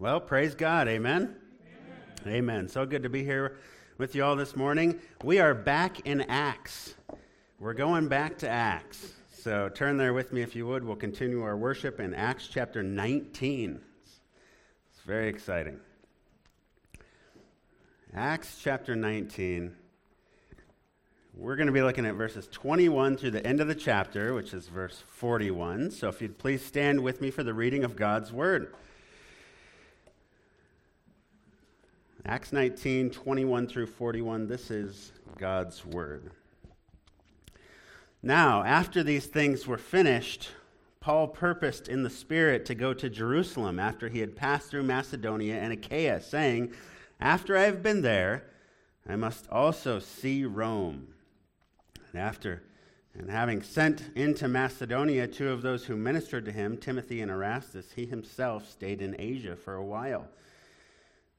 Well, praise God. Amen? Amen. Amen. So good to be here with you all this morning. We are back in Acts. We're going back to Acts. So turn there with me if you would. We'll continue our worship in Acts chapter 19. It's very exciting. Acts chapter 19. We're going to be looking at verses 21 through the end of the chapter, which is verse 41. So if you'd please stand with me for the reading of God's word. Acts 19, 21 through 41. This is God's word. Now, after these things were finished, Paul purposed in the Spirit to go to Jerusalem after he had passed through Macedonia and Achaia, saying, After I have been there, I must also see Rome. And after and having sent into Macedonia two of those who ministered to him, Timothy and Erastus, he himself stayed in Asia for a while.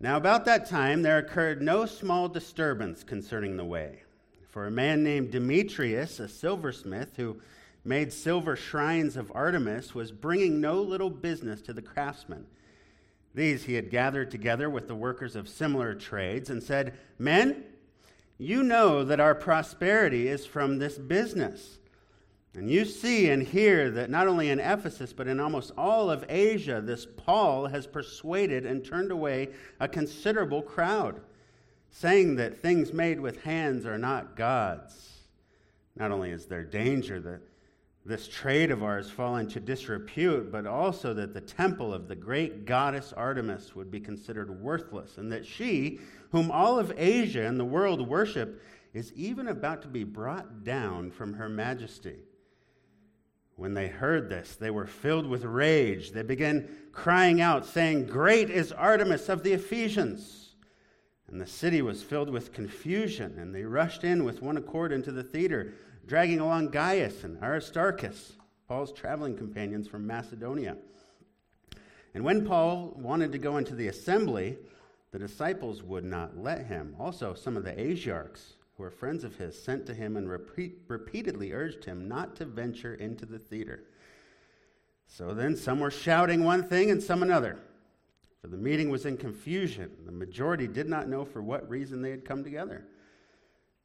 Now, about that time, there occurred no small disturbance concerning the way. For a man named Demetrius, a silversmith, who made silver shrines of Artemis, was bringing no little business to the craftsmen. These he had gathered together with the workers of similar trades and said, Men, you know that our prosperity is from this business. And you see and hear that not only in Ephesus, but in almost all of Asia, this Paul has persuaded and turned away a considerable crowd, saying that things made with hands are not God's. Not only is there danger that this trade of ours fall into disrepute, but also that the temple of the great goddess Artemis would be considered worthless, and that she, whom all of Asia and the world worship, is even about to be brought down from her majesty. When they heard this, they were filled with rage. They began crying out, saying, Great is Artemis of the Ephesians! And the city was filled with confusion, and they rushed in with one accord into the theater, dragging along Gaius and Aristarchus, Paul's traveling companions from Macedonia. And when Paul wanted to go into the assembly, the disciples would not let him. Also, some of the Asiarchs who were friends of his, sent to him and repeat, repeatedly urged him not to venture into the theater. So then some were shouting one thing and some another. For the meeting was in confusion. The majority did not know for what reason they had come together.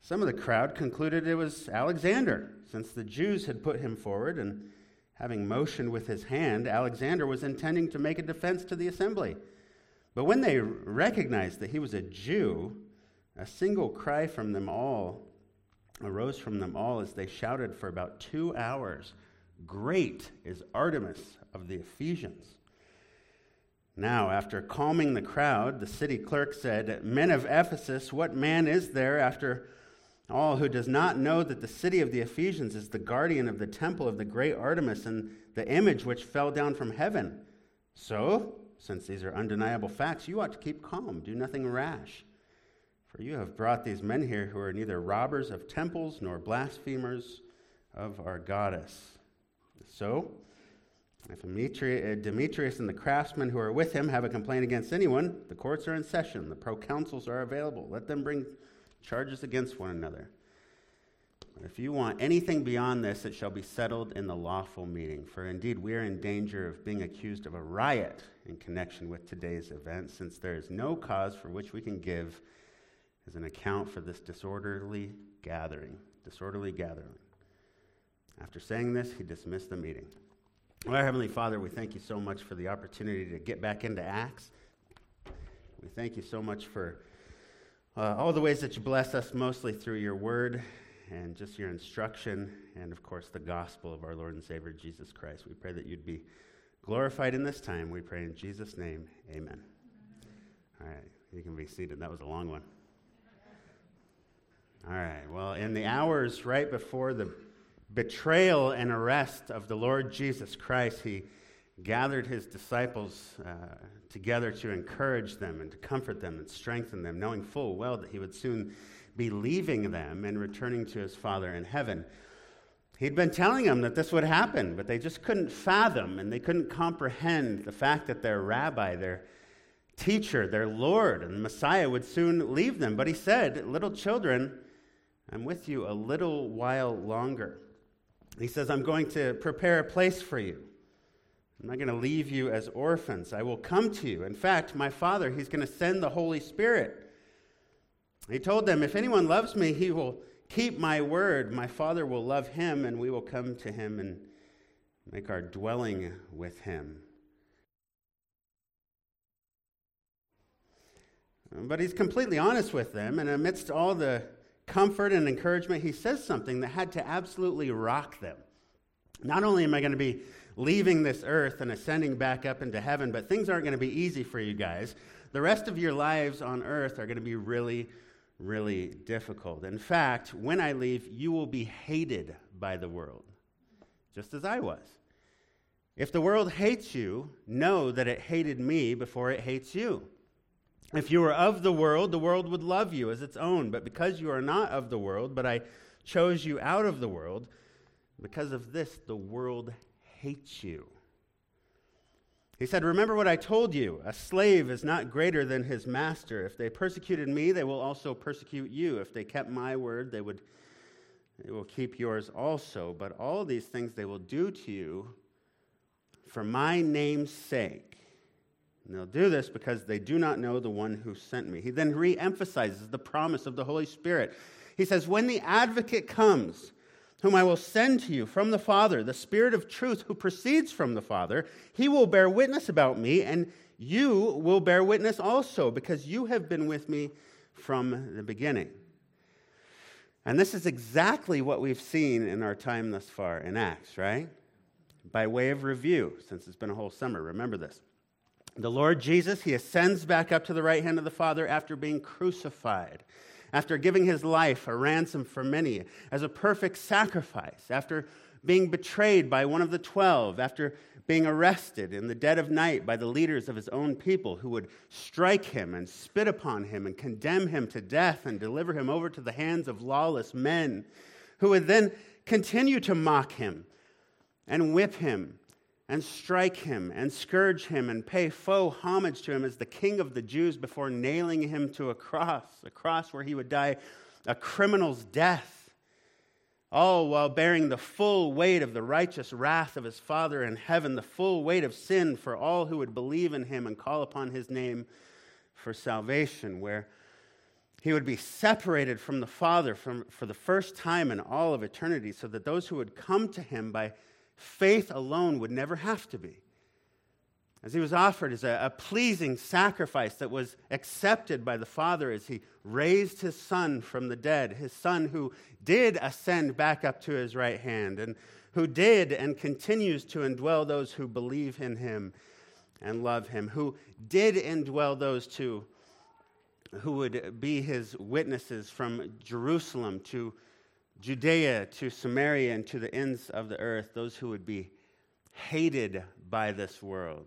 Some of the crowd concluded it was Alexander, since the Jews had put him forward, and having motioned with his hand, Alexander was intending to make a defense to the assembly. But when they recognized that he was a Jew, a single cry from them all arose from them all as they shouted for about two hours Great is Artemis of the Ephesians. Now, after calming the crowd, the city clerk said, Men of Ephesus, what man is there after all who does not know that the city of the Ephesians is the guardian of the temple of the great Artemis and the image which fell down from heaven? So, since these are undeniable facts, you ought to keep calm, do nothing rash. For you have brought these men here who are neither robbers of temples nor blasphemers of our goddess. So, if uh, Demetrius and the craftsmen who are with him have a complaint against anyone, the courts are in session, the proconsuls are available. Let them bring charges against one another. But if you want anything beyond this, it shall be settled in the lawful meeting. For indeed, we are in danger of being accused of a riot in connection with today's event, since there is no cause for which we can give as an account for this disorderly gathering. Disorderly gathering. After saying this, he dismissed the meeting. Well, Heavenly Father, we thank you so much for the opportunity to get back into Acts. We thank you so much for uh, all the ways that you bless us, mostly through your word and just your instruction, and of course, the gospel of our Lord and Savior Jesus Christ. We pray that you'd be glorified in this time. We pray in Jesus' name, amen. All right, you can be seated. That was a long one. All right. Well, in the hours right before the betrayal and arrest of the Lord Jesus Christ, he gathered his disciples uh, together to encourage them and to comfort them and strengthen them, knowing full well that he would soon be leaving them and returning to his Father in heaven. He'd been telling them that this would happen, but they just couldn't fathom and they couldn't comprehend the fact that their rabbi, their teacher, their Lord, and Messiah would soon leave them. But he said, Little children, I'm with you a little while longer. He says, I'm going to prepare a place for you. I'm not going to leave you as orphans. I will come to you. In fact, my Father, He's going to send the Holy Spirit. He told them, If anyone loves me, he will keep my word. My Father will love him, and we will come to him and make our dwelling with him. But he's completely honest with them, and amidst all the comfort and encouragement, he says something that had to absolutely rock them. Not only am I going to be leaving this earth and ascending back up into heaven, but things aren't going to be easy for you guys. The rest of your lives on earth are going to be really, really difficult. In fact, when I leave, you will be hated by the world, just as I was. If the world hates you, know that it hated me before it hates you. If you were of the world, the world would love you as its own. But because you are not of the world, but I chose you out of the world, because of this, the world hates you. He said, Remember what I told you. A slave is not greater than his master. If they persecuted me, they will also persecute you. If they kept my word, they, would, they will keep yours also. But all these things they will do to you for my name's sake. And they'll do this because they do not know the one who sent me. He then re emphasizes the promise of the Holy Spirit. He says, When the advocate comes, whom I will send to you from the Father, the Spirit of truth who proceeds from the Father, he will bear witness about me, and you will bear witness also, because you have been with me from the beginning. And this is exactly what we've seen in our time thus far in Acts, right? By way of review, since it's been a whole summer, remember this. The Lord Jesus, he ascends back up to the right hand of the Father after being crucified after giving his life a ransom for many, as a perfect sacrifice, after being betrayed by one of the twelve, after being arrested in the dead of night by the leaders of his own people who would strike him and spit upon him and condemn him to death and deliver him over to the hands of lawless men, who would then continue to mock him and whip him and strike him and scourge him and pay faux homage to him as the king of the Jews before nailing him to a cross, a cross where he would die a criminal's death, all while bearing the full weight of the righteous wrath of his Father in heaven, the full weight of sin for all who would believe in him and call upon his name for salvation, where he would be separated from the Father from, for the first time in all of eternity, so that those who would come to him by faith alone would never have to be. As he was offered as a, a, pleasing sacrifice that was accepted by the Father as he raised his Son from the dead, his Son who did ascend back up to his right hand, and who did and continues to indwell those who believe in him and love him, who did indwell those two who would be his witnesses from Jerusalem to Judea to Samaria and to the ends of the earth, those who would be hated by this world,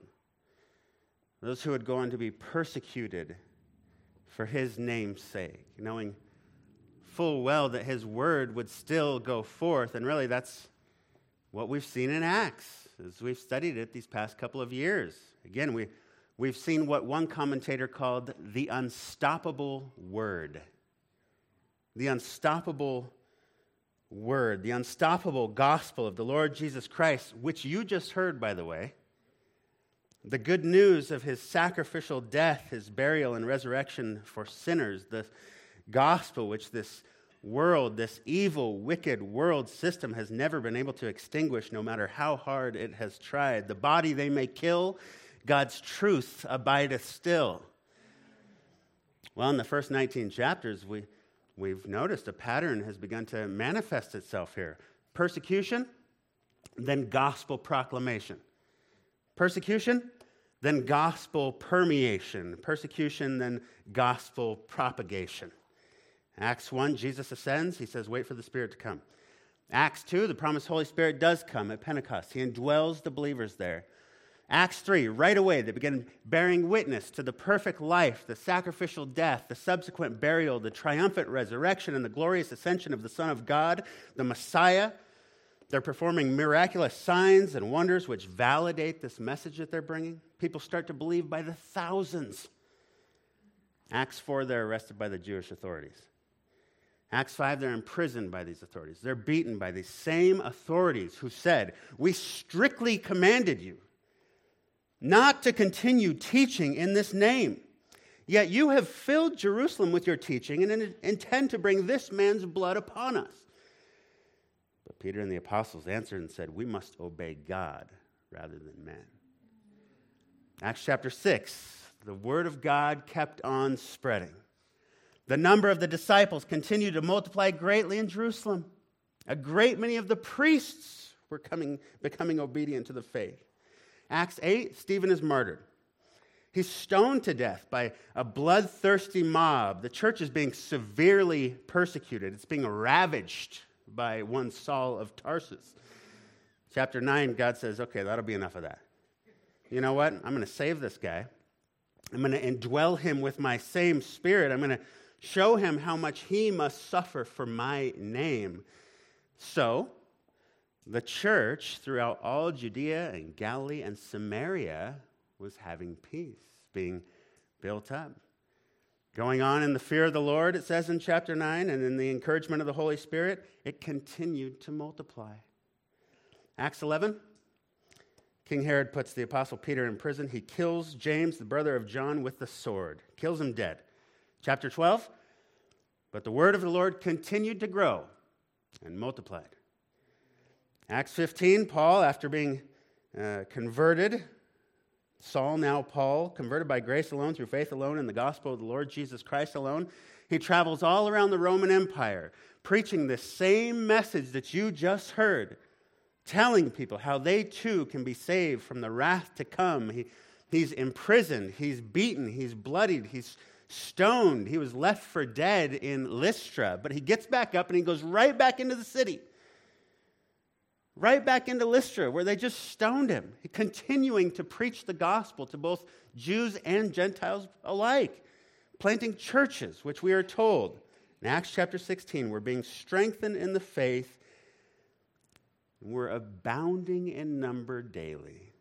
those who would go on to be persecuted for his name's sake, knowing full well that his word would still go forth. And really, that's what we've seen in Acts as we've studied it these past couple of years. Again, we, we've seen what one commentator called the unstoppable word. The unstoppable word, the unstoppable gospel of the Lord Jesus Christ, which you just heard, by the way, the good news of his sacrificial death, his burial, and resurrection for sinners, the gospel which this world, this evil, wicked world system has never been able to extinguish, no matter how hard it has tried. The body they may kill, God's truth abideth still. Well, in the first 19 chapters, we we've noticed a pattern has begun to manifest itself here persecution, then gospel proclamation. Persecution, then gospel permeation. Persecution, then gospel propagation. Acts 1, Jesus ascends. He says, Wait for the Spirit to come. Acts 2, the promised Holy Spirit does come at Pentecost. He indwells the believers there. Acts 3, right away, they begin bearing witness to the perfect life, the sacrificial death, the subsequent burial, the triumphant resurrection, and the glorious ascension of the Son of God, the Messiah. They're performing miraculous signs and wonders which validate this message that they're bringing. People start to believe by the thousands. Acts 4, they're arrested by the Jewish authorities. Acts 5, they're imprisoned by these authorities. They're beaten by these same authorities who said, We strictly commanded you not to continue teaching in this name. Yet you have filled Jerusalem with your teaching and intend to bring this man's blood upon us. But Peter and the apostles answered and said, We must obey God rather than men. Acts chapter 6, the word of God kept on spreading. The number of the disciples continued to multiply greatly in Jerusalem. A great many of the priests were coming, becoming obedient to the faith. Acts 8, Stephen is martyred. He's stoned to death by a bloodthirsty mob. The church is being severely persecuted, it's being ravaged by one Saul of Tarsus. Chapter 9, God says, okay, that'll be enough of that. You know what? I'm going to save this guy. I'm going to indwell him with my same spirit. I'm going to show him how much he must suffer for my name. So, the church throughout all Judea and Galilee and Samaria was having peace, being built up. Going on in the fear of the Lord, it says in chapter 9, and in the encouragement of the Holy Spirit, it continued to multiply. Acts 11, King Herod puts the apostle Peter in prison. He kills James, the brother of John, with the sword, kills him dead. Chapter 12, but the word of the Lord continued to grow and multiplied. Acts 15, Paul, after being uh, converted, Saul, now Paul, converted by grace alone, through faith alone, in the gospel of the Lord Jesus Christ alone, he travels all around the Roman Empire, preaching the same message that you just heard, telling people how they too can be saved from the wrath to come. He, he's imprisoned, he's beaten, he's bloodied, he's stoned, he was left for dead in Lystra, but he gets back up and he goes right back into the city right back into Lystra, where they just stoned him, continuing to preach the gospel to both Jews and Gentiles alike, planting churches, which we are told in Acts chapter 16, we're being strengthened in the faith, and we're abounding in number daily.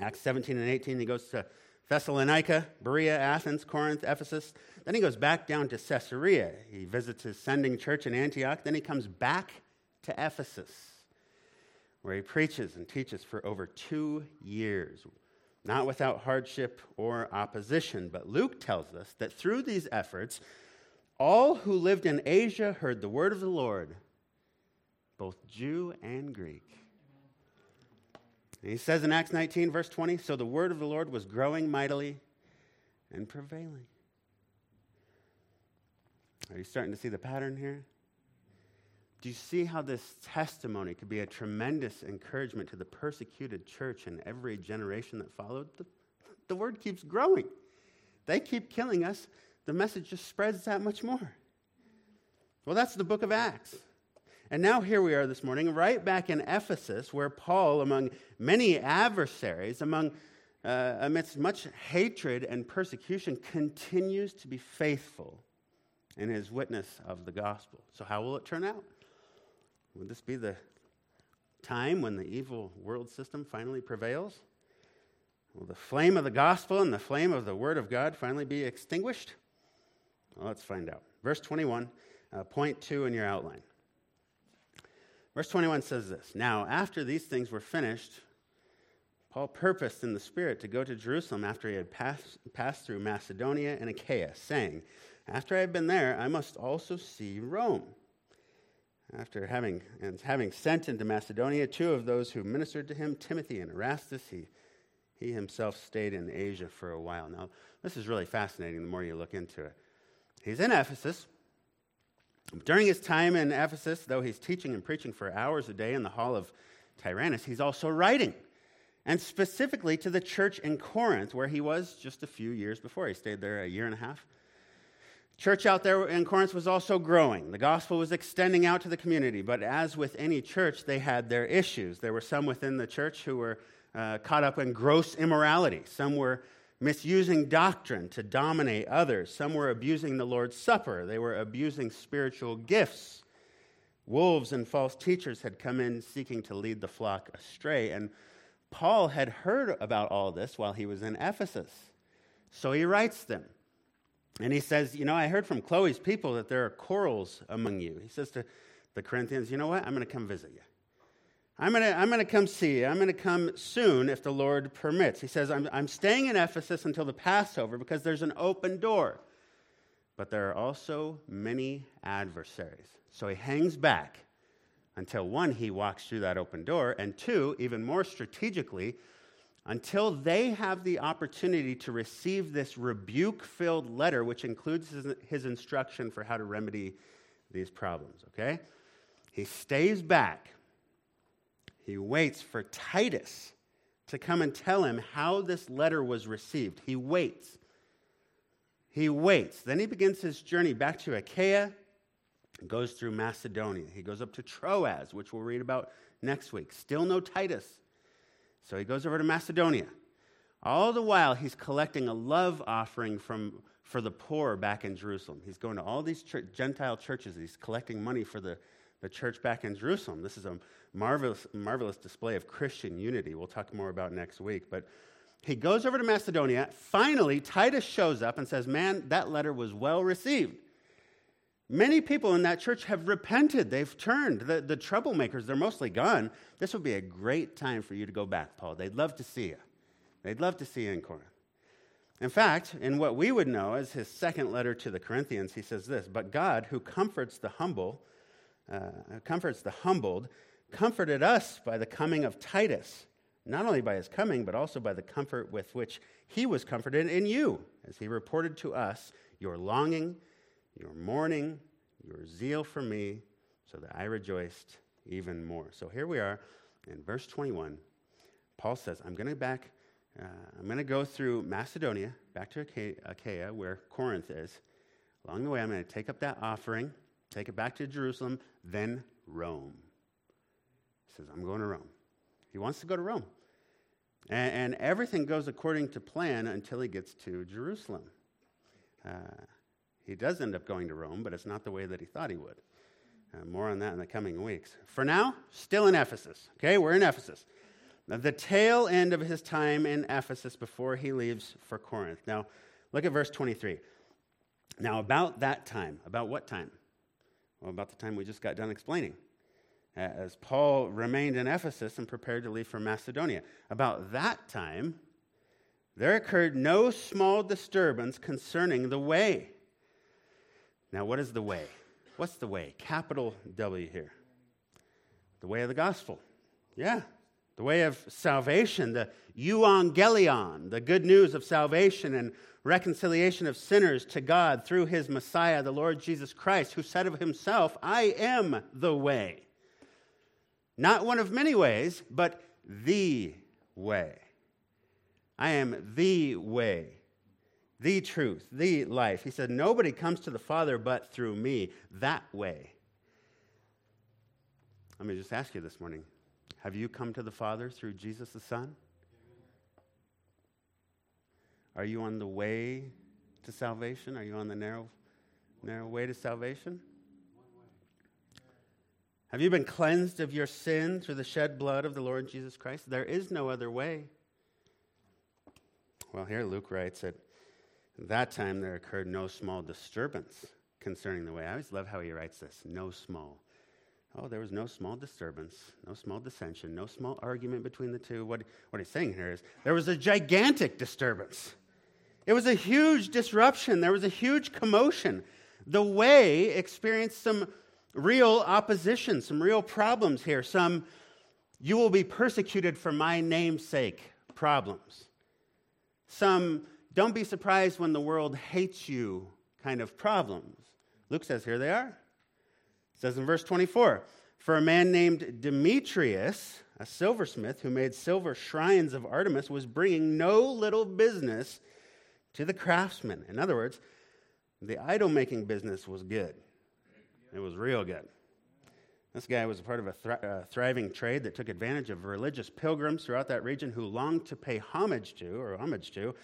Acts 17 and 18, he goes to Thessalonica, Berea, Athens, Corinth, Ephesus. Then he goes back down to Caesarea. He visits his sending church in Antioch. Then he comes back to Ephesus, where he preaches and teaches for over two years, not without hardship or opposition. But Luke tells us that through these efforts, all who lived in Asia heard the word of the Lord, both Jew and Greek. And he says in Acts 19, verse 20, so the word of the Lord was growing mightily and prevailing. Are you starting to see the pattern here? Do you see how this testimony could be a tremendous encouragement to the persecuted church in every generation that followed? The, the word keeps growing. They keep killing us. The message just spreads that much more. Well, that's the book of Acts. And now here we are this morning, right back in Ephesus, where Paul, among many adversaries, among uh, amidst much hatred and persecution, continues to be faithful in his witness of the gospel. So, how will it turn out? Would this be the time when the evil world system finally prevails? Will the flame of the gospel and the flame of the word of God finally be extinguished? Well, let's find out. Verse 21, uh, point two in your outline. Verse 21 says this Now, after these things were finished, Paul purposed in the Spirit to go to Jerusalem after he had passed, passed through Macedonia and Achaia, saying, After I have been there, I must also see Rome. After having, and having sent into Macedonia two of those who ministered to him, Timothy and Erastus, he, he himself stayed in Asia for a while. Now, this is really fascinating the more you look into it. He's in Ephesus. During his time in Ephesus, though he's teaching and preaching for hours a day in the hall of Tyrannus, he's also writing, and specifically to the church in Corinth, where he was just a few years before. He stayed there a year and a half. Church out there in Corinth was also growing. The gospel was extending out to the community, but as with any church, they had their issues. There were some within the church who were uh, caught up in gross immorality. Some were misusing doctrine to dominate others. Some were abusing the Lord's Supper. They were abusing spiritual gifts. Wolves and false teachers had come in seeking to lead the flock astray. And Paul had heard about all this while he was in Ephesus. So he writes them. And he says, You know, I heard from Chloe's people that there are quarrels among you. He says to the Corinthians, You know what? I'm going to come visit you. I'm going to I'm to come see you. I'm going to come soon if the Lord permits. He says, I'm, I'm staying in Ephesus until the Passover because there's an open door. But there are also many adversaries. So he hangs back until one, he walks through that open door, and two, even more strategically, until they have the opportunity to receive this rebuke filled letter, which includes his, his, instruction for how to remedy these problems, okay? He stays back. He waits for Titus to come and tell him how this letter was received. He waits. He waits. Then he begins his journey back to Achaia, goes through Macedonia. He goes up to Troas, which we'll read about next week. Still no Titus. So he goes over to Macedonia. All the while, he's collecting a love offering from, for the poor back in Jerusalem. He's going to all these ch- Gentile churches. He's collecting money for the, the church back in Jerusalem. This is a marvelous, marvelous display of Christian unity. We'll talk more about next week. But he goes over to Macedonia. Finally, Titus shows up and says, Man, that letter was well received. Many people in that church have repented. They've turned. The, the troublemakers, they're mostly gone. This would be a great time for you to go back, Paul. They'd love to see you. They'd love to see you in Corinth. In fact, in what we would know as his second letter to the Corinthians, he says this But God, who comforts the humble, uh, comforts the humbled, comforted us by the coming of Titus, not only by his coming, but also by the comfort with which he was comforted in you, as he reported to us your longing your mourning, your zeal for me, so that I rejoiced even more. So here we are in verse 21. Paul says, I'm going to back, uh, I'm going to go through Macedonia, back to Achaia, where Corinth is. Along the way, I'm going to take up that offering, take it back to Jerusalem, then Rome. He says, I'm going to Rome. He wants to go to Rome. And, and everything goes according to plan until he gets to Jerusalem. Uh, he does end up going to Rome, but it's not the way that he thought he would. Uh, more on that in the coming weeks. For now, still in Ephesus. Okay, we're in Ephesus. Now, the tail end of his time in Ephesus before he leaves for Corinth. Now, look at verse 23. Now, about that time, about what time? Well, about the time we just got done explaining. As Paul remained in Ephesus and prepared to leave for Macedonia. About that time, there occurred no small disturbance concerning the way now, what is the way? What's the way? Capital W here. The way of the gospel. Yeah. The way of salvation, the euangelion, the good news of salvation and reconciliation of sinners to God through his Messiah, the Lord Jesus Christ, who said of himself, I am the way. Not one of many ways, but the way. I am the way the truth, the life. He said, Nobody comes to the Father but through me, that way. Let me just ask you this morning have you come to the Father through Jesus the Son? Are you on the way to salvation? Are you on the narrow, narrow way to salvation? Have you been cleansed of your sin through the shed blood of the Lord Jesus Christ? There is no other way. Well, here Luke writes that time there occurred no small disturbance concerning the way. I always love how he writes this no small. Oh, there was no small disturbance, no small dissension, no small argument between the two. What, what he's saying here is there was a gigantic disturbance. It was a huge disruption. There was a huge commotion. The way experienced some real opposition, some real problems here, some you will be persecuted for my name's sake problems, some don't be surprised when the world hates you kind of problems. Luke says, here they are. It says in verse 24 For a man named Demetrius, a silversmith who made silver shrines of Artemis, was bringing no little business to the craftsmen. In other words, the idol making business was good, it was real good. This guy was a part of a uh, thriving trade that took advantage of religious pilgrims throughout that region who longed to pay homage to, or homage to,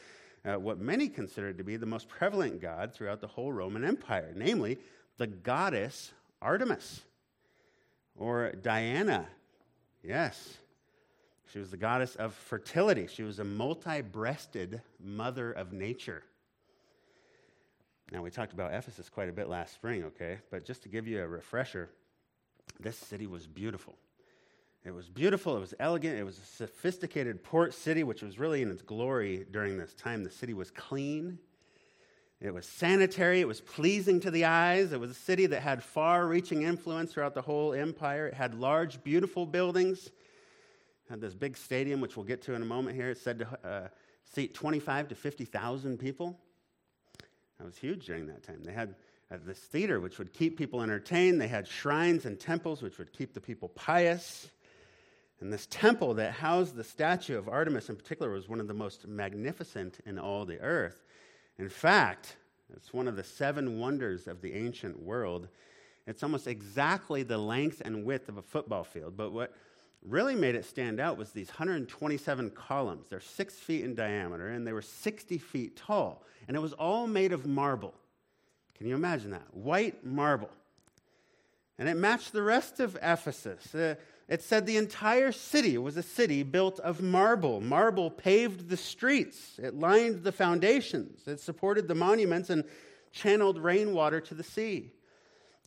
uh, what many considered to be the most prevalent god throughout the whole Roman Empire, namely the goddess Artemis or Diana. Yes, she was the goddess of fertility. She was a multi breasted mother of nature. Now, we talked about Ephesus quite a bit last spring, okay? But just to give you a refresher, this city was beautiful. It was beautiful, it was elegant, it was a sophisticated port city, which was really in its glory during this time. The city was clean, it was sanitary, it was pleasing to the eyes. It was a city that had far reaching influence throughout the whole empire. It had large, beautiful buildings, it had this big stadium, which we'll get to in a moment here. It said to uh, seat 25 to 50,000 people. That was huge during that time. They had uh, this theater, which would keep people entertained. They had shrines and temples, which would keep the people pious. And this temple that housed the statue of Artemis in particular was one of the most magnificent in all the earth. In fact, it's one of the seven wonders of the ancient world. It's almost exactly the length and width of a football field. But what really made it stand out was these 127 columns. They're six feet in diameter and they were 60 feet tall. And it was all made of marble. Can you imagine that? White marble. And it matched the rest of Ephesus. Uh, it said the entire city was a city built of marble. Marble paved the streets, it lined the foundations, it supported the monuments, and channeled rainwater to the sea.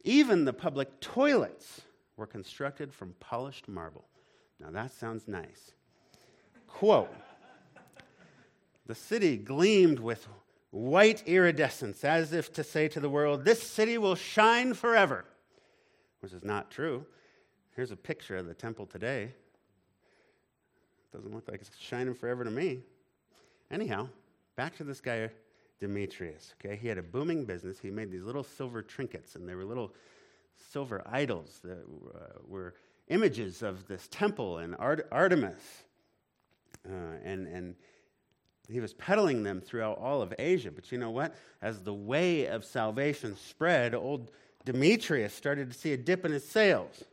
Even the public toilets were constructed from polished marble. Now that sounds nice. Quote The city gleamed with white iridescence, as if to say to the world, This city will shine forever, which is not true. Here's a picture of the temple today. Doesn't look like it's shining forever to me. Anyhow, back to this guy, Demetrius. Okay, he had a booming business. He made these little silver trinkets, and they were little silver idols that uh, were images of this temple and Art- Artemis. Uh, and, and he was peddling them throughout all of Asia. But you know what? As the way of salvation spread, old Demetrius started to see a dip in his sales.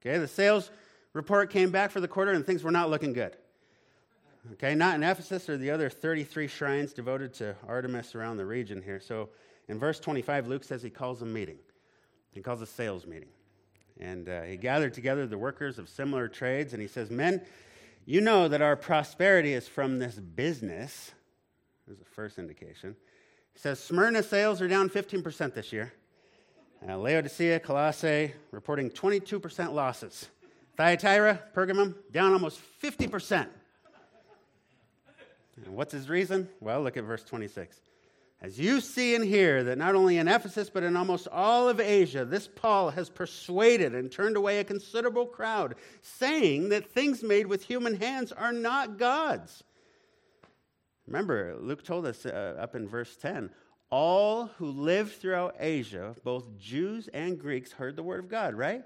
Okay, the sales report came back for the quarter and things were not looking good. Okay, not in Ephesus or the other 33 shrines devoted to Artemis around the region here. So in verse 25, Luke says he calls a meeting. He calls a sales meeting. And uh, he gathered together the workers of similar trades and he says, Men, you know that our prosperity is from this business. There's the first indication. He says, Smyrna sales are down 15% this year. Uh, Laodicea, Colossae, reporting 22% losses. Thyatira, Pergamum, down almost 50%. And what's his reason? Well, look at verse 26. As you see and hear that not only in Ephesus, but in almost all of Asia, this Paul has persuaded and turned away a considerable crowd, saying that things made with human hands are not God's. Remember, Luke told us uh, up in verse 10 all who lived throughout Asia, both Jews and Greeks, heard the word of God, right?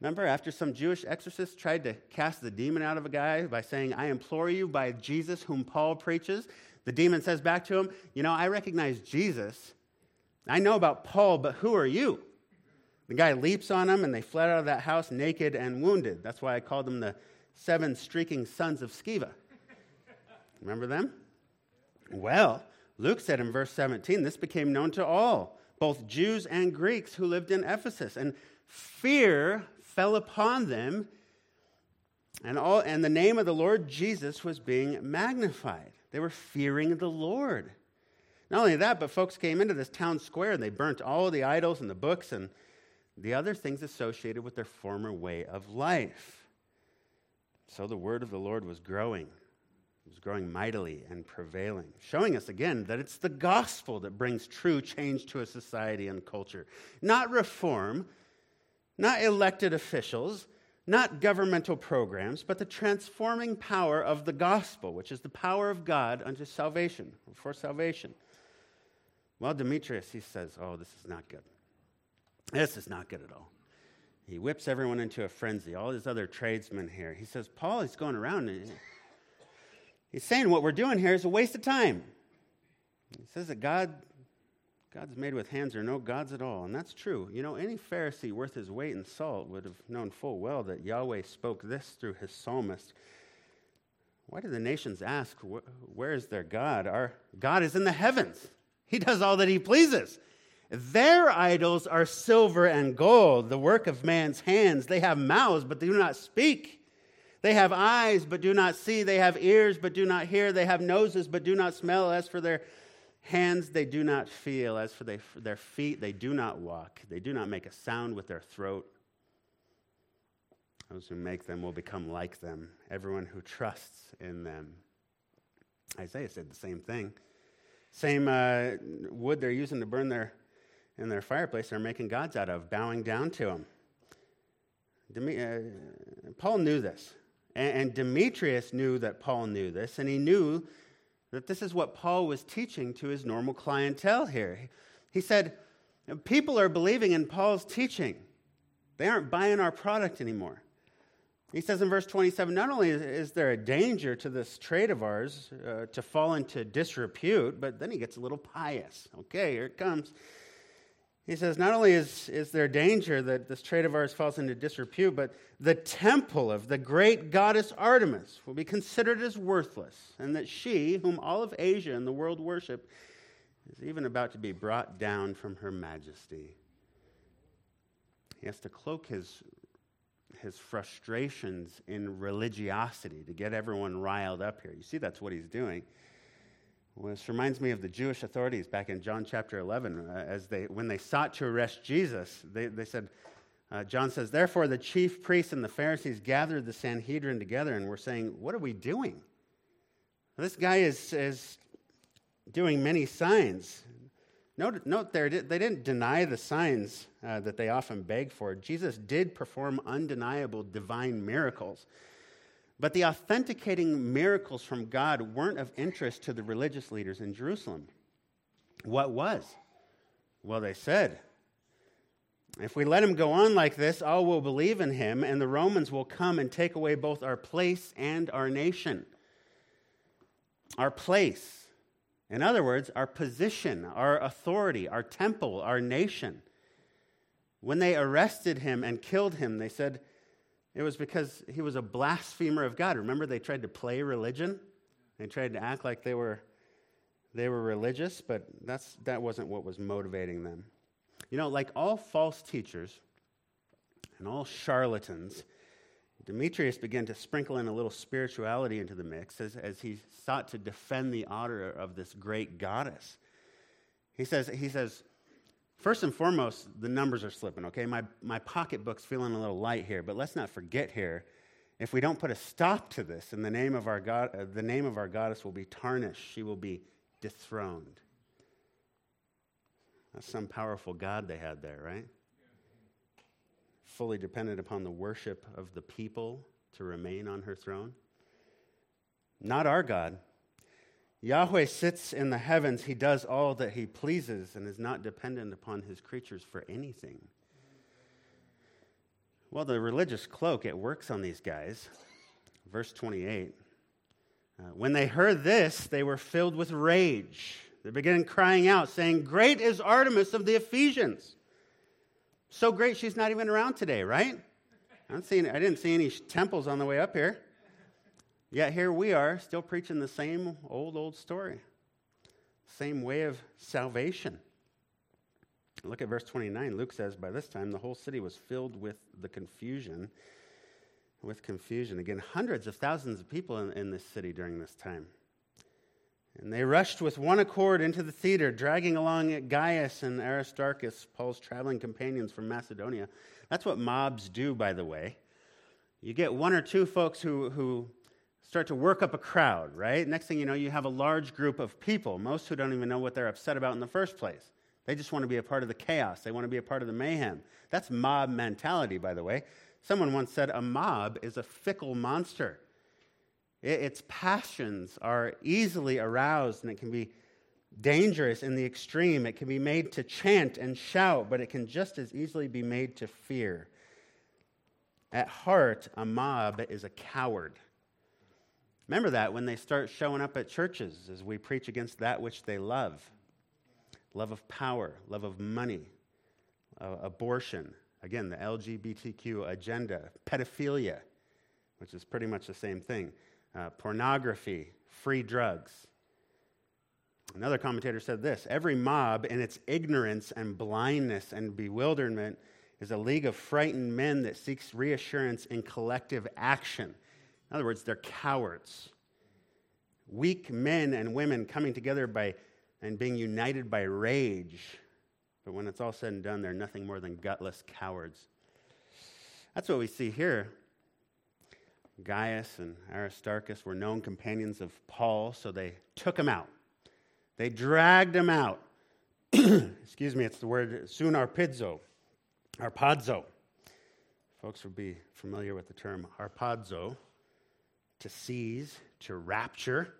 Remember, after some Jewish exorcist tried to cast the demon out of a guy by saying, I implore you by Jesus whom Paul preaches, the demon says back to him, You know, I recognize Jesus. I know about Paul, but who are you? The guy leaps on him, and they fled out of that house naked and wounded. That's why I called them the seven streaking sons of Sceva. Remember them? Well, Luke said in verse 17, this became known to all, both Jews and Greeks who lived in Ephesus, and fear fell upon them, and, all, and the name of the Lord Jesus was being magnified. They were fearing the Lord. Not only that, but folks came into this town square and they burnt all the idols and the books and the other things associated with their former way of life. So the word of the Lord was growing it was growing mightily and prevailing, showing us again that it's the gospel that brings true change to a society and culture. Not reform, not elected officials, not governmental programs, but the transforming power of the gospel, which is the power of God unto salvation, for salvation. Well, Demetrius, he says, Oh, this is not good. This is not good at all. He whips everyone into a frenzy, all his other tradesmen here. He says, Paul is going around and He's saying what we're doing here is a waste of time. He says that God, God's made with hands are no gods at all. And that's true. You know, any Pharisee worth his weight in salt would have known full well that Yahweh spoke this through his psalmist. Why do the nations ask, Where is their God? Our God is in the heavens. He does all that he pleases. Their idols are silver and gold, the work of man's hands. They have mouths, but they do not speak. They have eyes, but do not see. They have ears, but do not hear. They have noses, but do not smell. As for their hands, they do not feel. As for they, their feet, they do not walk. They do not make a sound with their throat. Those who make them will become like them, everyone who trusts in them. Isaiah said the same thing. Same uh, wood they're using to burn their in their fireplace, they're making gods out of, bowing down to them. Demi- uh, Paul knew this. And, Demetrius knew that Paul knew this, and he knew that this is what Paul was teaching to his normal clientele here. He said, People are believing in Paul's teaching, they aren't buying our product anymore. He says in verse 27 not only is there a danger to this trade of ours uh, to fall into disrepute, but then he gets a little pious. Okay, here it comes. He says, not only is, is there danger that this trade of ours falls into disrepute, but the temple of the great goddess Artemis will be considered as worthless, and that she, whom all of Asia and the world worship, is even about to be brought down from her majesty. He has to cloak his his frustrations in religiosity to get everyone riled up here. You see, that's what he's doing. This reminds me of the Jewish authorities back in John chapter 11, uh, as they, when they sought to arrest Jesus, they, they said, uh, John says, Therefore, the chief priests and the Pharisees gathered the Sanhedrin together and were saying, What are we doing? This guy is, is doing many signs. Note, note there, they didn't deny the signs uh, that they often beg for. Jesus did perform undeniable divine miracles. But the authenticating miracles from God weren't of interest to the religious leaders in Jerusalem. What was? Well, they said, if we let him go on like this, all will believe in him, and the Romans will come and take away both our place and our nation. Our place in other words, our position, our authority, our temple, our nation. When they arrested him and killed him, they said it was because he was a blasphemer of God. Remember, they tried to play religion? They tried to act like they were, they were religious, but that's, that wasn't what was motivating them. You know, like all false teachers and all charlatans, Demetrius began to sprinkle in a little spirituality into the mix as, as he sought to defend the honor of this great goddess. He says, he says, first and foremost, the numbers are slipping, okay? My, my pocketbook's feeling a little light here, but let's not forget here, if we don't put a stop to this, in the name of our God, uh, the name of our goddess will be tarnished, she will be dethroned. That's some powerful God they had there, right? fully dependent upon the worship of the people to remain on her throne? Not our God. Yahweh sits in the heavens. He does all that he pleases and is not dependent upon his creatures for anything. Well, the religious cloak, it works on these guys. Verse 28. Uh, when they heard this, they were filled with rage. They began crying out, saying, Great is Artemis of the Ephesians. So great she's not even around today, right? I'm seeing, I didn't see any temples on the way up here. Yet here we are, still preaching the same old, old story, same way of salvation. Look at verse 29. Luke says, By this time, the whole city was filled with the confusion. With confusion. Again, hundreds of thousands of people in, in this city during this time. And they rushed with one accord into the theater, dragging along Gaius and Aristarchus, Paul's traveling companions from Macedonia. That's what mobs do, by the way. You get one or two folks who, who start to work up a crowd, right? Next thing you know, you have a large group of people, most who don't even know what they're upset about in the first place. They just want to be a part of the chaos, they want to be a part of the mayhem. That's mob mentality, by the way. Someone once said a mob is a fickle monster. Its passions are easily aroused and it can be dangerous in the extreme. It can be made to chant and shout, but it can just as easily be made to fear. At heart, a mob is a coward. Remember that when they start showing up at churches as we preach against that which they love love of power, love of money, uh, abortion, again, the LGBTQ agenda, pedophilia, which is pretty much the same thing uh, pornography, free drugs. Another commentator said this every mob, in its ignorance and blindness and bewilderment, is a league of frightened men that seeks reassurance in collective action. In other words, they're cowards. Weak men and women coming together by, and being united by rage. But when it's all said and done, they're nothing more than gutless cowards. That's what we see here Gaius and Aristarchus were known companions of Paul, so they took him out. They dragged him out. Excuse me, it's the word sunarpidzo, arpadzo. Folks would be familiar with the term arpadzo, to seize, to rapture.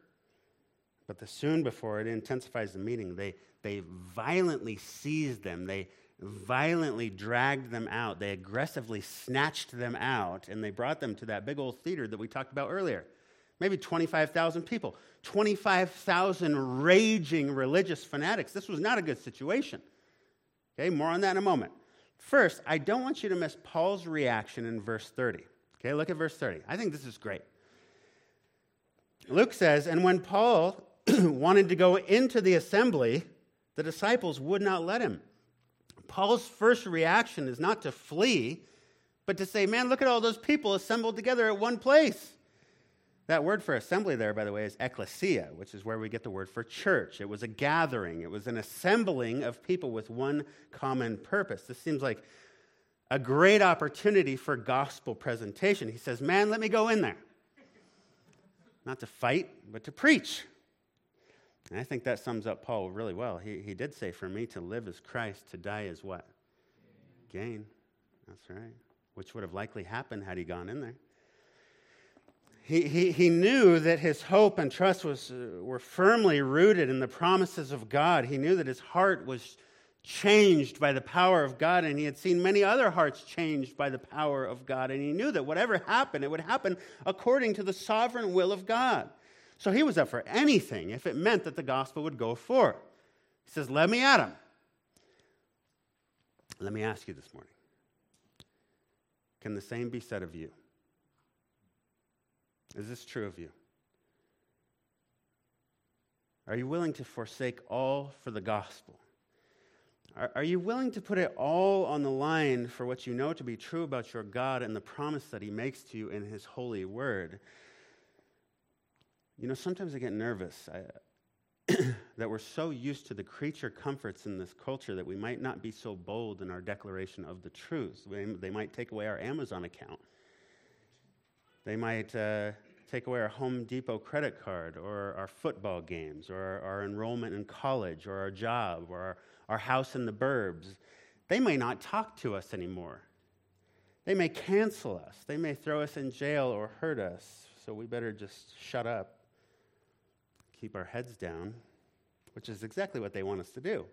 But the soon before it intensifies the meaning. They, they violently seized them. They violently dragged them out. They aggressively snatched them out, and they brought them to that big old theater that we talked about earlier. Maybe 25,000 people, 25,000 raging religious fanatics. This was not a good situation. Okay, more on that in a moment. First, I don't want you to miss Paul's reaction in verse 30. Okay, look at verse 30. I think this is great. Luke says, And when Paul wanted to go into the assembly, the disciples would not let him. Paul's first reaction is not to flee, but to say, Man, look at all those people assembled together at one place. That word for assembly there, by the way, is ecclesia, which is where we get the word for church. It was a gathering, it was an assembling of people with one common purpose. This seems like a great opportunity for gospel presentation. He says, Man, let me go in there. Not to fight, but to preach. And I think that sums up Paul really well. He, he did say, For me to live is Christ, to die is what? Gain. That's right. Which would have likely happened had he gone in there. He, he, he knew that his hope and trust was, uh, were firmly rooted in the promises of God. He knew that his heart was changed by the power of God, and he had seen many other hearts changed by the power of God. And he knew that whatever happened, it would happen according to the sovereign will of God. So he was up for anything if it meant that the gospel would go forth. He says, Let me at him. Let me ask you this morning can the same be said of you? Is this true of you? Are you willing to forsake all for the gospel? Are, are, you willing to put it all on the line for what you know to be true about your God and the promise that He makes to you in His holy word? You know, sometimes I get nervous I, that we're so used to the creature comforts in this culture that we might not be so bold in our declaration of the truth. They might take away our Amazon account. They might uh, take away our Home Depot credit card or our football games or our enrollment in college or our job or our, our house in the burbs. They may not talk to us anymore. They may cancel us. They may throw us in jail or hurt us. So we better just shut up keep our heads down, which is exactly what they want us to do.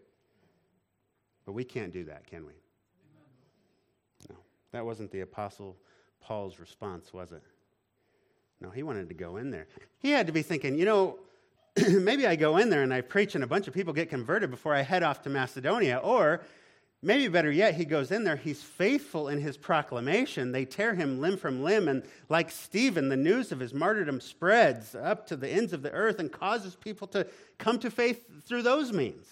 But we can't do that, can we? No, that wasn't the Apostle Paul's response, was it? No, he wanted to go in there. He had to be thinking, you know, maybe I go in there and I preach and a bunch of people get converted before I head off to Macedonia. Or Maybe better yet, he goes in there, he's faithful in his proclamation. They tear him limb from limb, and like Stephen, the news of his martyrdom spreads up to the ends of the earth and causes people to come to faith through those means.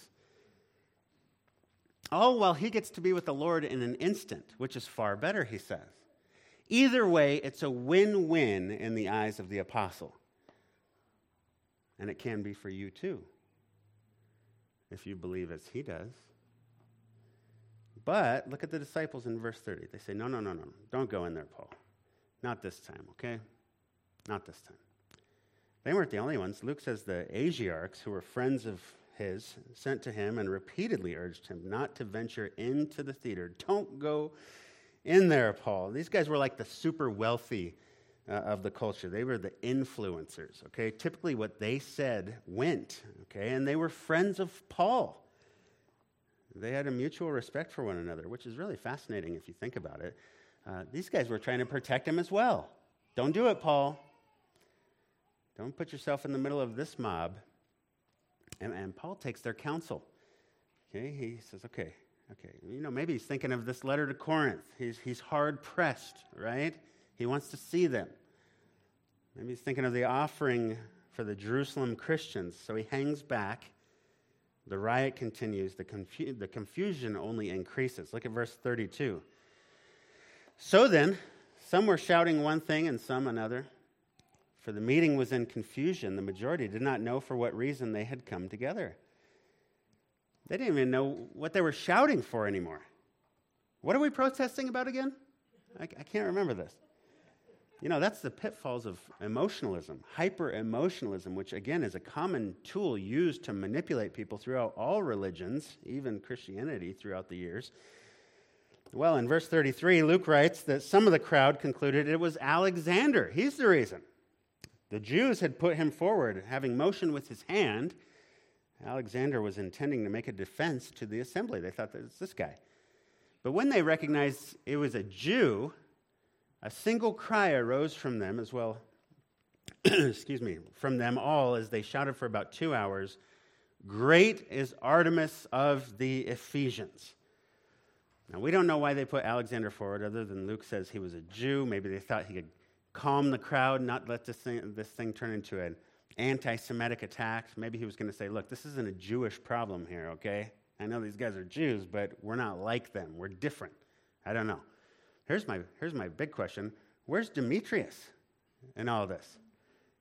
All while he gets to be with the Lord in an instant, which is far better, he says. Either way, it's a win win in the eyes of the apostle. And it can be for you too, if you believe as he does. But look at the disciples in verse 30. They say, No, no, no, no. Don't go in there, Paul. Not this time, okay? Not this time. They weren't the only ones. Luke says the Asiarchs, who were friends of his, sent to him and repeatedly urged him not to venture into the theater. Don't go in there, Paul. These guys were like the super wealthy uh, of the culture. They were the influencers, okay? Typically, what they said went, okay? And they were friends of Paul. They had a mutual respect for one another, which is really fascinating if you think about it. Uh, these guys were trying to protect him as well. Don't do it, Paul. Don't put yourself in the middle of this mob. And, and Paul takes their counsel. Okay, he says, okay, okay. You know, maybe he's thinking of this letter to Corinth. He's, he's hard pressed, right? He wants to see them. Maybe he's thinking of the offering for the Jerusalem Christians. So he hangs back the riot continues, the, confu- the confusion only increases. Look at verse 32. So then, some were shouting one thing and some another. For the meeting was in confusion. The majority did not know for what reason they had come together. They didn't even know what they were shouting for anymore. What are we protesting about again? I, I can't remember this. You know, that's the pitfalls of emotionalism, hyper emotionalism, which again is a common tool used to manipulate people throughout all religions, even Christianity throughout the years. Well, in verse 33, Luke writes that some of the crowd concluded it was Alexander. He's the reason. The Jews had put him forward, having motioned with his hand. Alexander was intending to make a defense to the assembly. They thought that it's this guy. But when they recognized it was a Jew, a single cry arose from them as well, excuse me, from them all as they shouted for about two hours Great is Artemis of the Ephesians. Now, we don't know why they put Alexander forward, other than Luke says he was a Jew. Maybe they thought he could calm the crowd, not let this thing, this thing turn into an anti Semitic attack. Maybe he was going to say, look, this isn't a Jewish problem here, okay? I know these guys are Jews, but we're not like them. We're different. I don't know. Here's my, here's my big question Where's Demetrius in all this?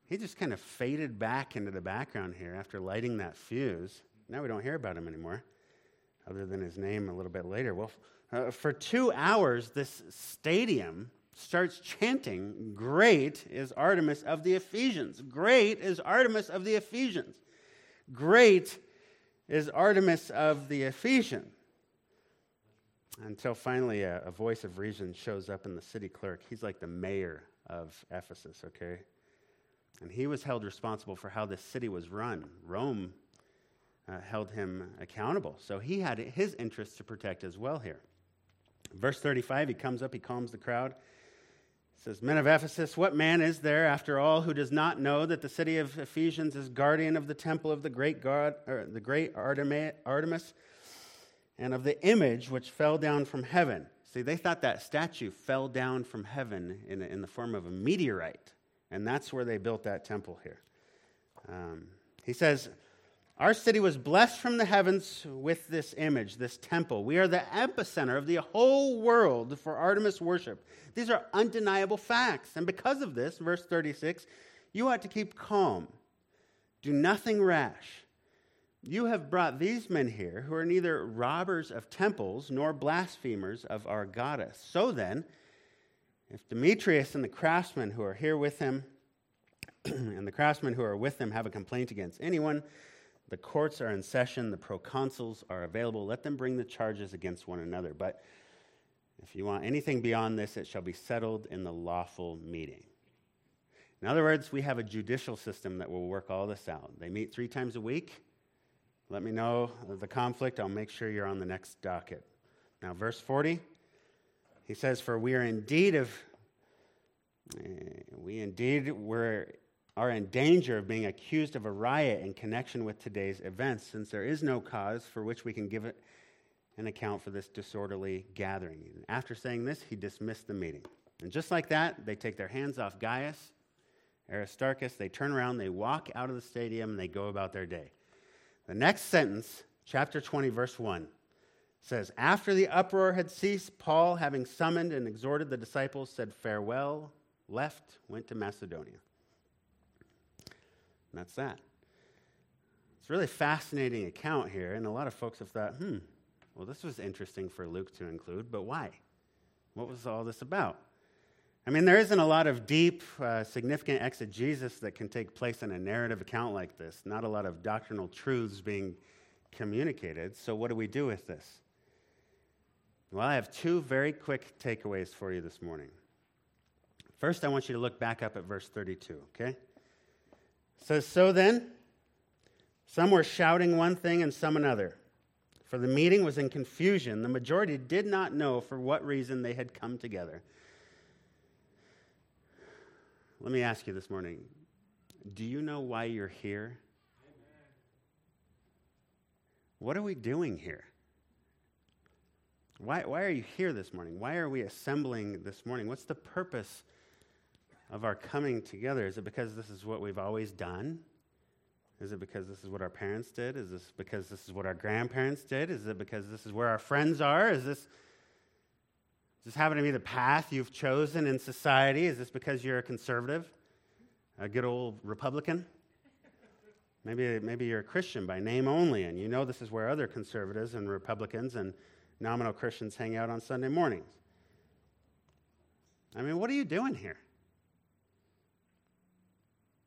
He just kind of faded back into the background here after lighting that fuse. Now we don't hear about him anymore, other than his name a little bit later. Well, uh, for two hours, this stadium starts chanting, Great is Artemis of the Ephesians. Great is Artemis of the Ephesians. Great is Artemis of the Ephesians. Until finally a, a voice of reason shows up in the city clerk. He's like the mayor of Ephesus, okay? And he was held responsible for how this city was run. Rome uh, held him accountable. So he had his interests to protect as well here. Verse 35, he comes up, he calms the crowd. He says, Men of Ephesus, what man is there, after all, who does not know that the city of Ephesians is guardian of the temple of the great God, or the great Artemis, and of the image which fell down from heaven? See, they thought that statue fell down from heaven in, in the form of a meteorite, and that's where they built that temple here. Um, he says, our city was blessed from the heavens with this image, this temple. We are the epicenter of the whole world for Artemis worship. These are undeniable facts. And because of this, verse 36, you ought to keep calm. Do nothing rash. You have brought these men here who are neither robbers of temples nor blasphemers of our goddess. So then, if Demetrius and the craftsmen who are here with him, and the craftsmen who are with him have a complaint against anyone, the courts are in session, the proconsuls are available. Let them bring the charges against one another. But if you want anything beyond this, it shall be settled in the lawful meeting. In other words, we have a judicial system that will work all this out. They meet three times a week. Let me know the conflict. I'll make sure you're on the next docket. Now, verse 40, he says, For we are indeed of, we indeed were are in danger of being accused of a riot in connection with today's events, since there is no cause for which we can give it an account for this disorderly gathering. And after saying this, he dismissed the meeting. And just like that, they take their hands off Gaius, Aristarchus, they turn around, they walk out of the stadium, and they go about their day. The next sentence, chapter 20, verse 1, says After the uproar had ceased, Paul, having summoned and exhorted the disciples, said farewell, left, went to Macedonia. And that's that. It's a really fascinating account here, and a lot of folks have thought, hmm, well, this was interesting for Luke to include, but why? What was all this about? I mean, there isn't a lot of deep, uh, significant exegesis that can take place in a narrative account like this, not a lot of doctrinal truths being communicated. So, what do we do with this? Well, I have two very quick takeaways for you this morning. First, I want you to look back up at verse 32, okay? says, So then, some were shouting one thing and some another. For the meeting was in confusion. The majority did not know for what reason they had come together. Let me ask you this morning do you know why you're here? What are we doing here? Why, why are you here this morning? Why are we assembling this morning? What's the purpose of our coming together? Is it because this is what we've always done? Is it because this is what our parents did? Is this because this is what our grandparents did? Is it because this is where our friends are? Is this does this happen to be the path you've chosen in society? Is this because you're a conservative, a good old Republican? Maybe, maybe you're a Christian by name only, and you know this is where other conservatives and Republicans and nominal Christians hang out on Sunday mornings. I mean, what are you doing here?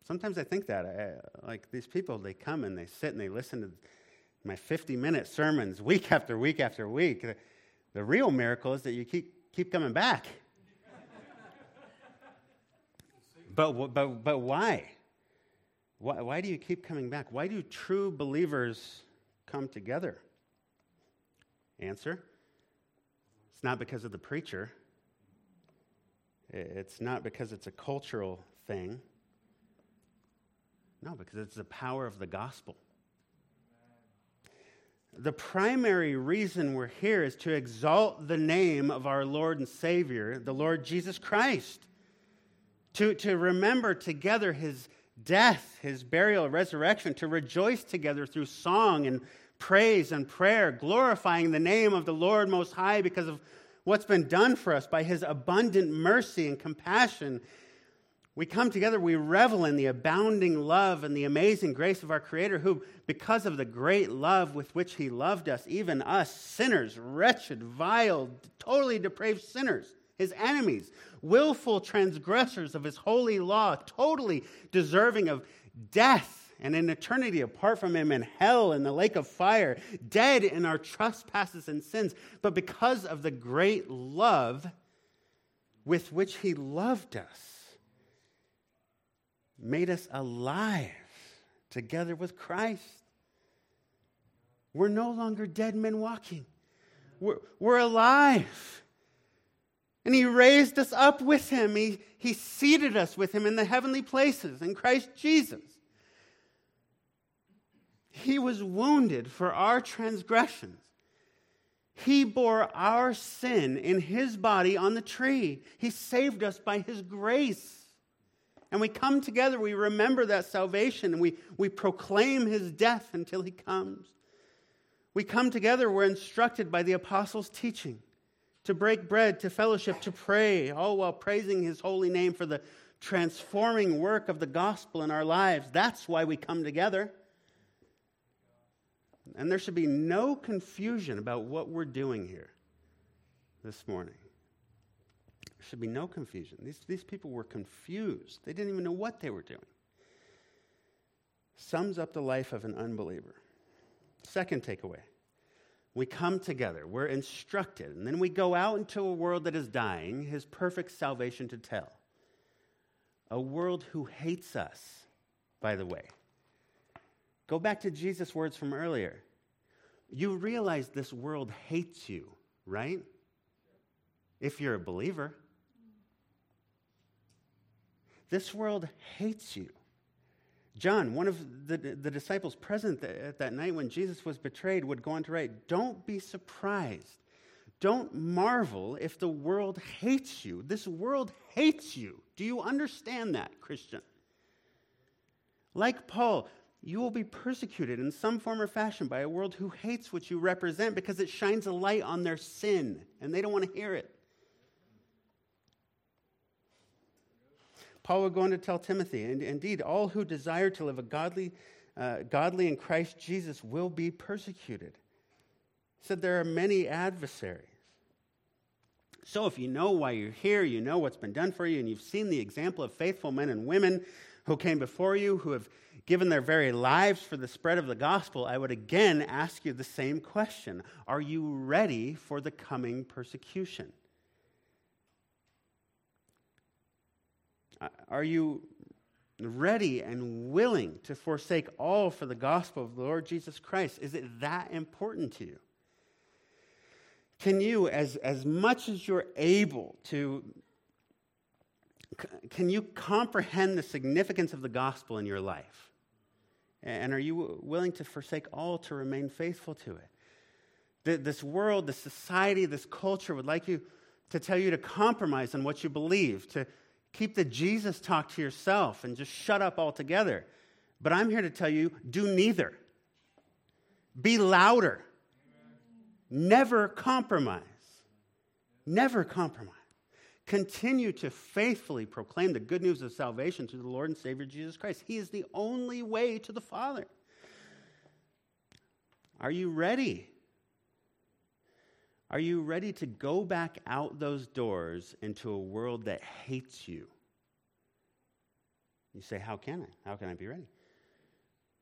Sometimes I think that. I, like these people, they come and they sit and they listen to my 50 minute sermons week after week after week. The real miracle is that you keep, keep coming back. but, but, but why? why? Why do you keep coming back? Why do true believers come together? Answer It's not because of the preacher, it's not because it's a cultural thing. No, because it's the power of the gospel. The primary reason we're here is to exalt the name of our Lord and Savior, the Lord Jesus Christ. To, to remember together his death, his burial, resurrection, to rejoice together through song and praise and prayer, glorifying the name of the Lord Most High because of what's been done for us by his abundant mercy and compassion we come together, we revel in the abounding love and the amazing grace of our Creator, who, because of the great love with which He loved us, even us sinners, wretched, vile, totally depraved sinners, His enemies, willful transgressors of His holy law, totally deserving of death and an eternity apart from Him in hell in the lake of fire, dead in our trespasses and sins. But because of the great love with which He loved us, made us alive together with Christ. We're no longer dead men walking, we're, we're alive. And he raised us up with him. He, he seated us with him in the heavenly places in Christ Jesus. He was wounded for our transgressions. He bore our sin in his body on the tree. He saved us by his grace. And we come together, we remember that salvation, and we, we proclaim his death until he comes. We come together, we're instructed by the apostles' teaching to break bread, to fellowship, to pray, all while praising his holy name for the transforming work of the gospel in our lives. That's why we come together. And there should be no confusion about what we're doing here this morning should be no confusion. These, these people were confused, they didn't even know what they were doing. Sums up the life of an unbeliever. Second takeaway we come together, we're instructed, and then we go out into a world that is dying, his perfect salvation to tell. A world who hates us, by the way. Go back to Jesus' words from earlier. You realize this world hates you, right? If you're a believer. This world hates you. John, one of the, the disciples present at that night when Jesus was betrayed, would go on to write Don't be surprised. Don't marvel if the world hates you. This world hates you. Do you understand that, Christian? Like Paul, you will be persecuted in some form or fashion by a world who hates what you represent because it shines a light on their sin and they don't want to hear it. Paul would go on to tell Timothy, and indeed, all who desire to live a godly, uh, godly in Christ Jesus will be persecuted. He said there are many adversaries. So if you know why you're here, you know what's been done for you, and you've seen the example of faithful men and women who came before you, who have given their very lives for the spread of the gospel, I would again ask you the same question Are you ready for the coming persecution? Are you ready and willing to forsake all for the gospel of the Lord Jesus Christ? Is it that important to you? Can you, as, as much as you're able to, can you comprehend the significance of the gospel in your life? And are you willing to forsake all to remain faithful to it? This world, this society, this culture would like you to tell you to compromise on what you believe, to, keep the Jesus talk to yourself and just shut up altogether. But I'm here to tell you do neither. Be louder. Never compromise. Never compromise. Continue to faithfully proclaim the good news of salvation to the Lord and Savior Jesus Christ. He is the only way to the Father. Are you ready? Are you ready to go back out those doors into a world that hates you? You say, How can I? How can I be ready?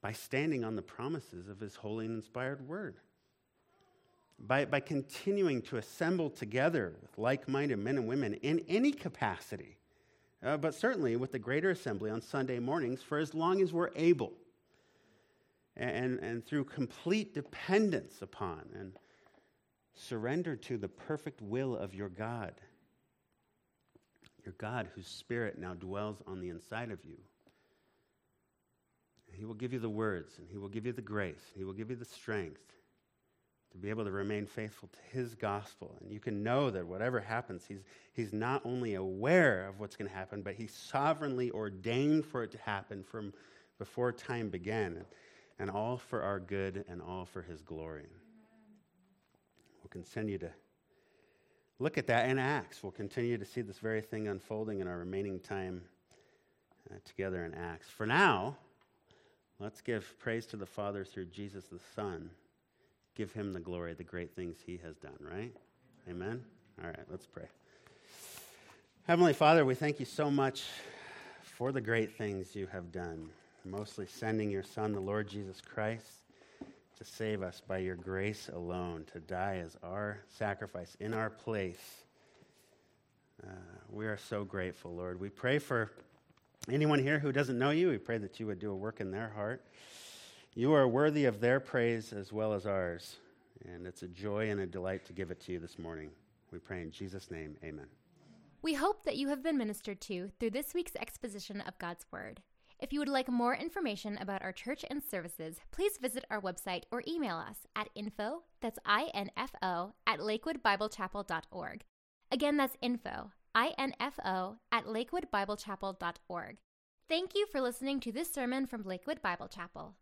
By standing on the promises of His holy and inspired word. By, by continuing to assemble together with like minded men and women in any capacity, uh, but certainly with the greater assembly on Sunday mornings for as long as we're able. And, and through complete dependence upon and surrender to the perfect will of your God your God, whose Spirit now dwells on the inside of you. He will give you the words, and He will give you the grace, and He will give you the strength to be able to remain faithful to His gospel. And you can know that whatever happens, He's, he's not only aware of what's going to happen, but He sovereignly ordained for it to happen from before time began, and, and all for our good and all for His glory. Continue to look at that in Acts. We'll continue to see this very thing unfolding in our remaining time uh, together in Acts. For now, let's give praise to the Father through Jesus the Son. Give him the glory, the great things he has done, right? Amen? Amen? All right, let's pray. Heavenly Father, we thank you so much for the great things you have done, mostly sending your Son, the Lord Jesus Christ to save us by your grace alone, to die as our sacrifice in our place. Uh, we are so grateful, Lord. We pray for anyone here who doesn't know you. We pray that you would do a work in their heart. You are worthy of their praise as well as ours. And it's a joy and a delight to give it to you this morning. We pray in Jesus' name, amen. We hope that you have been ministered to through this week's exposition of God's Word. If you would like more information about our church and services, please visit our website or email us at info, that's I-N-F-O, at lakewoodbiblechapel.org. Again, that's info, I-N-F-O, at lakewoodbiblechapel.org. Thank you for listening to this sermon from Lakewood Bible Chapel.